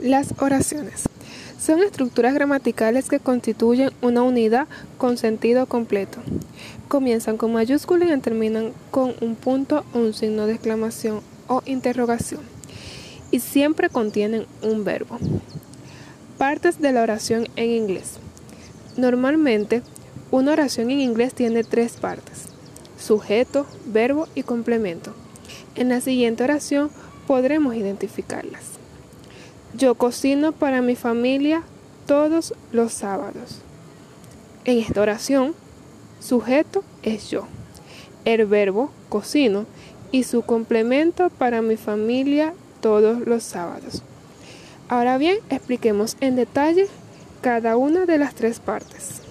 Las oraciones son estructuras gramaticales que constituyen una unidad con sentido completo. Comienzan con mayúscula y terminan con un punto o un signo de exclamación o interrogación. Y siempre contienen un verbo. Partes de la oración en inglés. Normalmente, una oración en inglés tiene tres partes. Sujeto, verbo y complemento. En la siguiente oración podremos identificarlas. Yo cocino para mi familia todos los sábados. En esta oración, sujeto es yo. El verbo cocino y su complemento para mi familia todos los sábados. Ahora bien, expliquemos en detalle cada una de las tres partes.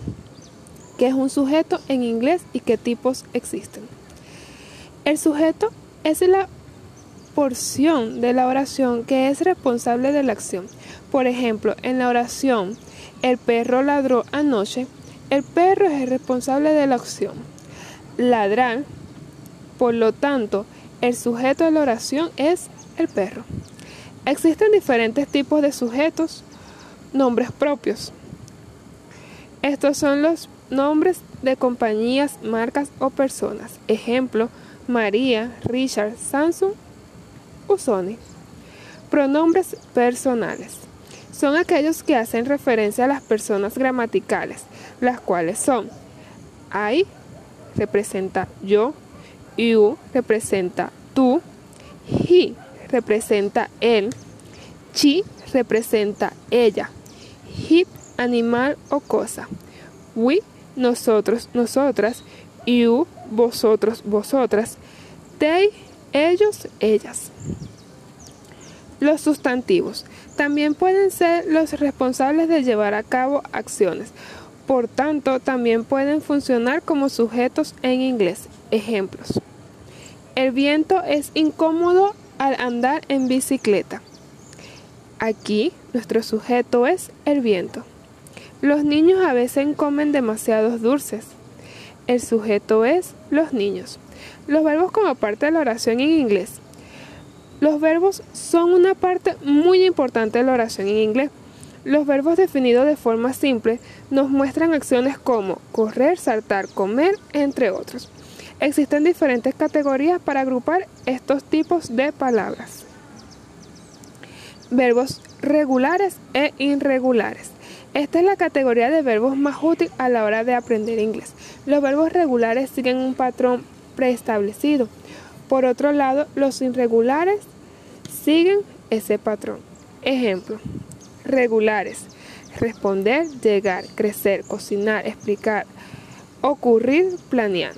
¿Qué es un sujeto en inglés y qué tipos existen? El sujeto es la porción de la oración que es responsable de la acción. Por ejemplo, en la oración, el perro ladró anoche, el perro es el responsable de la acción. Ladrar, por lo tanto, el sujeto de la oración es el perro. Existen diferentes tipos de sujetos, nombres propios. Estos son los nombres de compañías, marcas o personas. Ejemplo, María, Richard, Samsung Sony. Pronombres personales. Son aquellos que hacen referencia a las personas gramaticales, las cuales son I representa yo, you representa tú, he representa él, she representa ella, hit animal o cosa, we nosotros, nosotras, you vosotros, vosotras, they ellos, ellas. Los sustantivos también pueden ser los responsables de llevar a cabo acciones. Por tanto, también pueden funcionar como sujetos en inglés. Ejemplos. El viento es incómodo al andar en bicicleta. Aquí nuestro sujeto es el viento. Los niños a veces comen demasiados dulces. El sujeto es los niños. Los verbos como parte de la oración en inglés. Los verbos son una parte muy importante de la oración en inglés. Los verbos definidos de forma simple nos muestran acciones como correr, saltar, comer, entre otros. Existen diferentes categorías para agrupar estos tipos de palabras. Verbos regulares e irregulares. Esta es la categoría de verbos más útil a la hora de aprender inglés. Los verbos regulares siguen un patrón preestablecido. Por otro lado, los irregulares siguen ese patrón. Ejemplo, regulares. Responder, llegar, crecer, cocinar, explicar, ocurrir, planear.